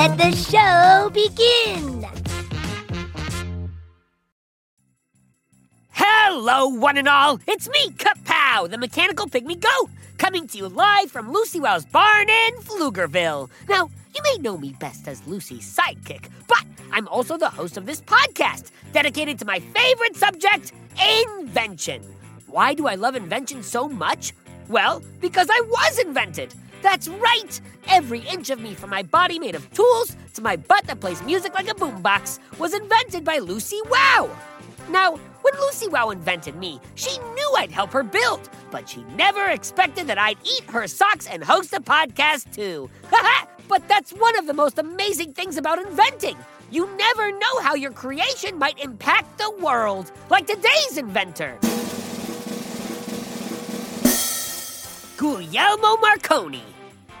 Let the show begin. Hello, one and all. It's me, Kapow, the mechanical pygmy goat, coming to you live from Lucy Wow's barn in Pflugerville. Now, you may know me best as Lucy's sidekick, but I'm also the host of this podcast dedicated to my favorite subject, invention. Why do I love invention so much? Well, because I was invented. That's right! Every inch of me, from my body made of tools to my butt that plays music like a boombox, was invented by Lucy Wow! Now, when Lucy Wow invented me, she knew I'd help her build, but she never expected that I'd eat her socks and host a podcast too. but that's one of the most amazing things about inventing. You never know how your creation might impact the world, like today's inventor. Guglielmo Marconi.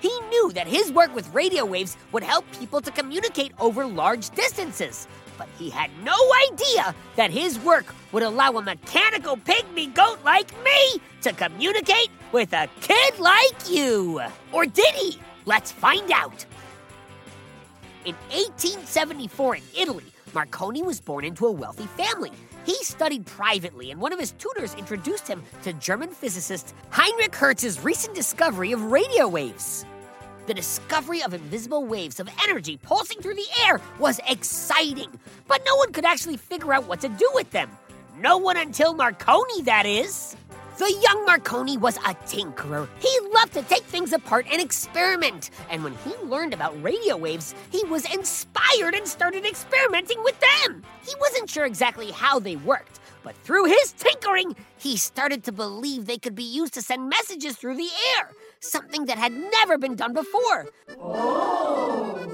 He knew that his work with radio waves would help people to communicate over large distances, but he had no idea that his work would allow a mechanical pygmy goat like me to communicate with a kid like you. Or did he? Let's find out. In 1874 in Italy, Marconi was born into a wealthy family. He studied privately, and one of his tutors introduced him to German physicist Heinrich Hertz's recent discovery of radio waves. The discovery of invisible waves of energy pulsing through the air was exciting, but no one could actually figure out what to do with them. No one until Marconi, that is. The young Marconi was a tinkerer. He loved to take things apart and experiment. And when he learned about radio waves, he was inspired and started experimenting with them. He wasn't sure exactly how they worked, but through his tinkering, he started to believe they could be used to send messages through the air, something that had never been done before. Oh.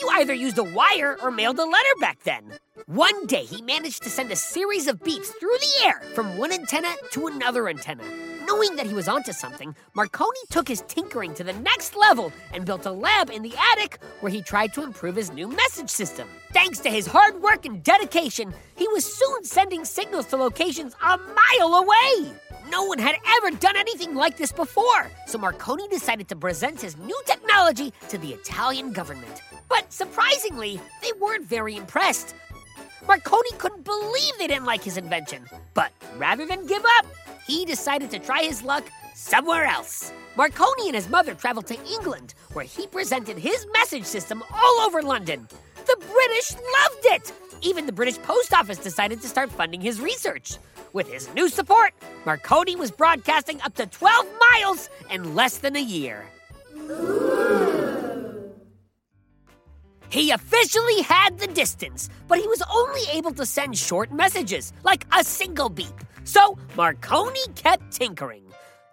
You either used a wire or mailed a letter back then. One day, he managed to send a series of beeps through the air from one antenna to another antenna. Knowing that he was onto something, Marconi took his tinkering to the next level and built a lab in the attic where he tried to improve his new message system. Thanks to his hard work and dedication, he was soon sending signals to locations a mile away. No one had ever done anything like this before, so Marconi decided to present his new technology to the Italian government. But surprisingly, they weren't very impressed. Marconi couldn't believe they didn't like his invention. But rather than give up, he decided to try his luck somewhere else. Marconi and his mother traveled to England, where he presented his message system all over London. The British loved it! Even the British Post Office decided to start funding his research. With his new support, Marconi was broadcasting up to 12 miles in less than a year. He officially had the distance, but he was only able to send short messages, like a single beep. So Marconi kept tinkering.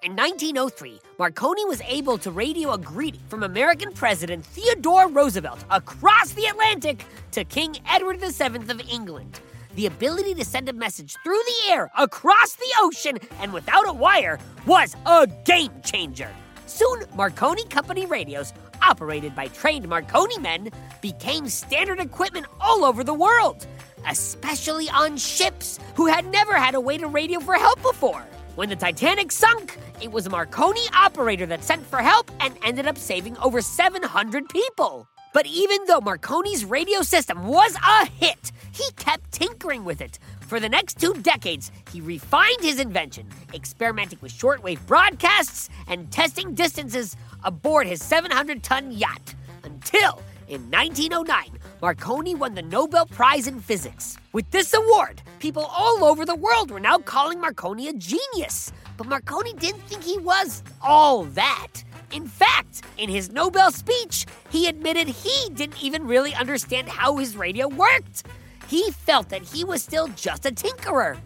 In 1903, Marconi was able to radio a greeting from American President Theodore Roosevelt across the Atlantic to King Edward VII of England. The ability to send a message through the air, across the ocean, and without a wire was a game changer. Soon, Marconi Company radios, operated by trained Marconi men, became standard equipment all over the world, especially on ships who had never had a way to radio for help before. When the Titanic sunk, it was a Marconi operator that sent for help and ended up saving over 700 people. But even though Marconi's radio system was a hit, he kept tinkering with it. For the next two decades, he refined his invention, experimenting with shortwave broadcasts and testing distances aboard his 700 ton yacht. Until in 1909, Marconi won the Nobel Prize in Physics. With this award, people all over the world were now calling Marconi a genius. But Marconi didn't think he was all that. In fact, in his Nobel speech, he admitted he didn't even really understand how his radio worked. He felt that he was still just a tinkerer.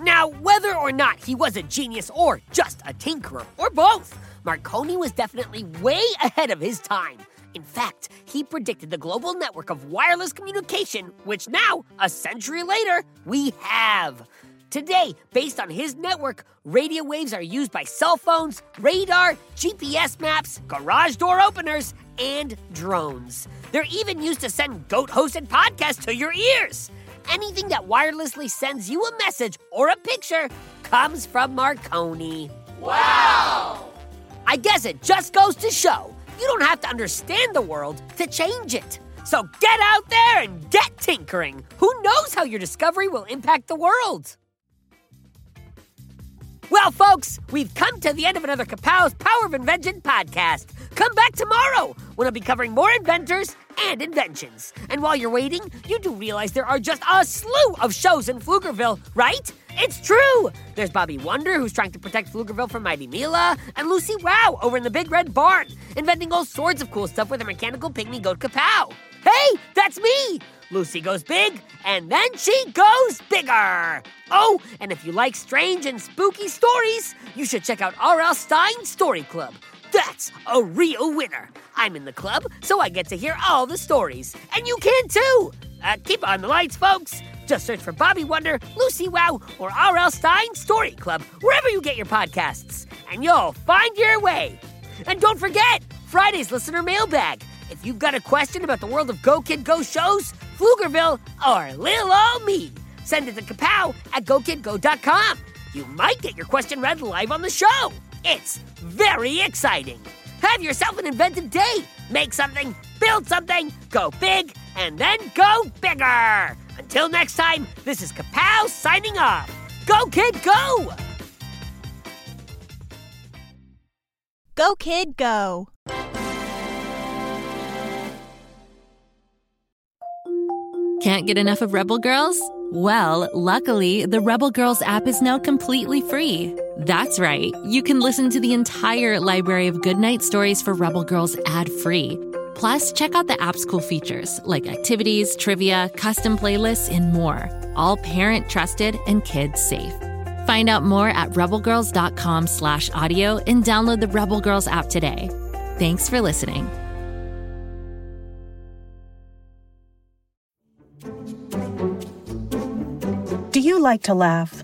Now, whether or not he was a genius or just a tinkerer, or both, Marconi was definitely way ahead of his time. In fact, he predicted the global network of wireless communication, which now, a century later, we have. Today, based on his network, radio waves are used by cell phones, radar, GPS maps, garage door openers, and drones. They're even used to send goat hosted podcasts to your ears. Anything that wirelessly sends you a message or a picture comes from Marconi. Wow! I guess it just goes to show you don't have to understand the world to change it. So get out there and get tinkering. Who knows how your discovery will impact the world? Well, folks, we've come to the end of another Kapow's Power of Invention podcast. Come back tomorrow when I'll be covering more inventors and inventions. And while you're waiting, you do realize there are just a slew of shows in Pflugerville, right? It's true! There's Bobby Wonder, who's trying to protect Pflugerville from Mighty Mila, and Lucy Wow over in the Big Red Barn, inventing all sorts of cool stuff with a mechanical pygmy goat kapow. Hey, that's me! Lucy goes big, and then she goes bigger. Oh, and if you like strange and spooky stories, you should check out R.L. Stine Story Club. That's a real winner. I'm in the club, so I get to hear all the stories. And you can too. Uh, keep on the lights, folks. Just search for Bobby Wonder, Lucy Wow, or R.L. Stine Story Club wherever you get your podcasts, and you'll find your way. And don't forget, Friday's listener mailbag. If you've got a question about the world of Go Kid Go shows, Pflugerville, or Lil Ol' Me, send it to kapow at gokidgo.com. You might get your question read live on the show. It's very exciting. Have yourself an inventive day. Make something, build something, go big, and then go bigger. Until next time, this is Kapow signing off. Go, kid, go! Go, kid, go! Can't get enough of Rebel Girls? Well, luckily, the Rebel Girls app is now completely free. That's right, you can listen to the entire library of goodnight stories for Rebel Girls ad free. Plus, check out the app's cool features like activities, trivia, custom playlists, and more. All parent trusted and kids safe. Find out more at rebelgirls.com slash audio and download the Rebel Girls app today. Thanks for listening. Do you like to laugh?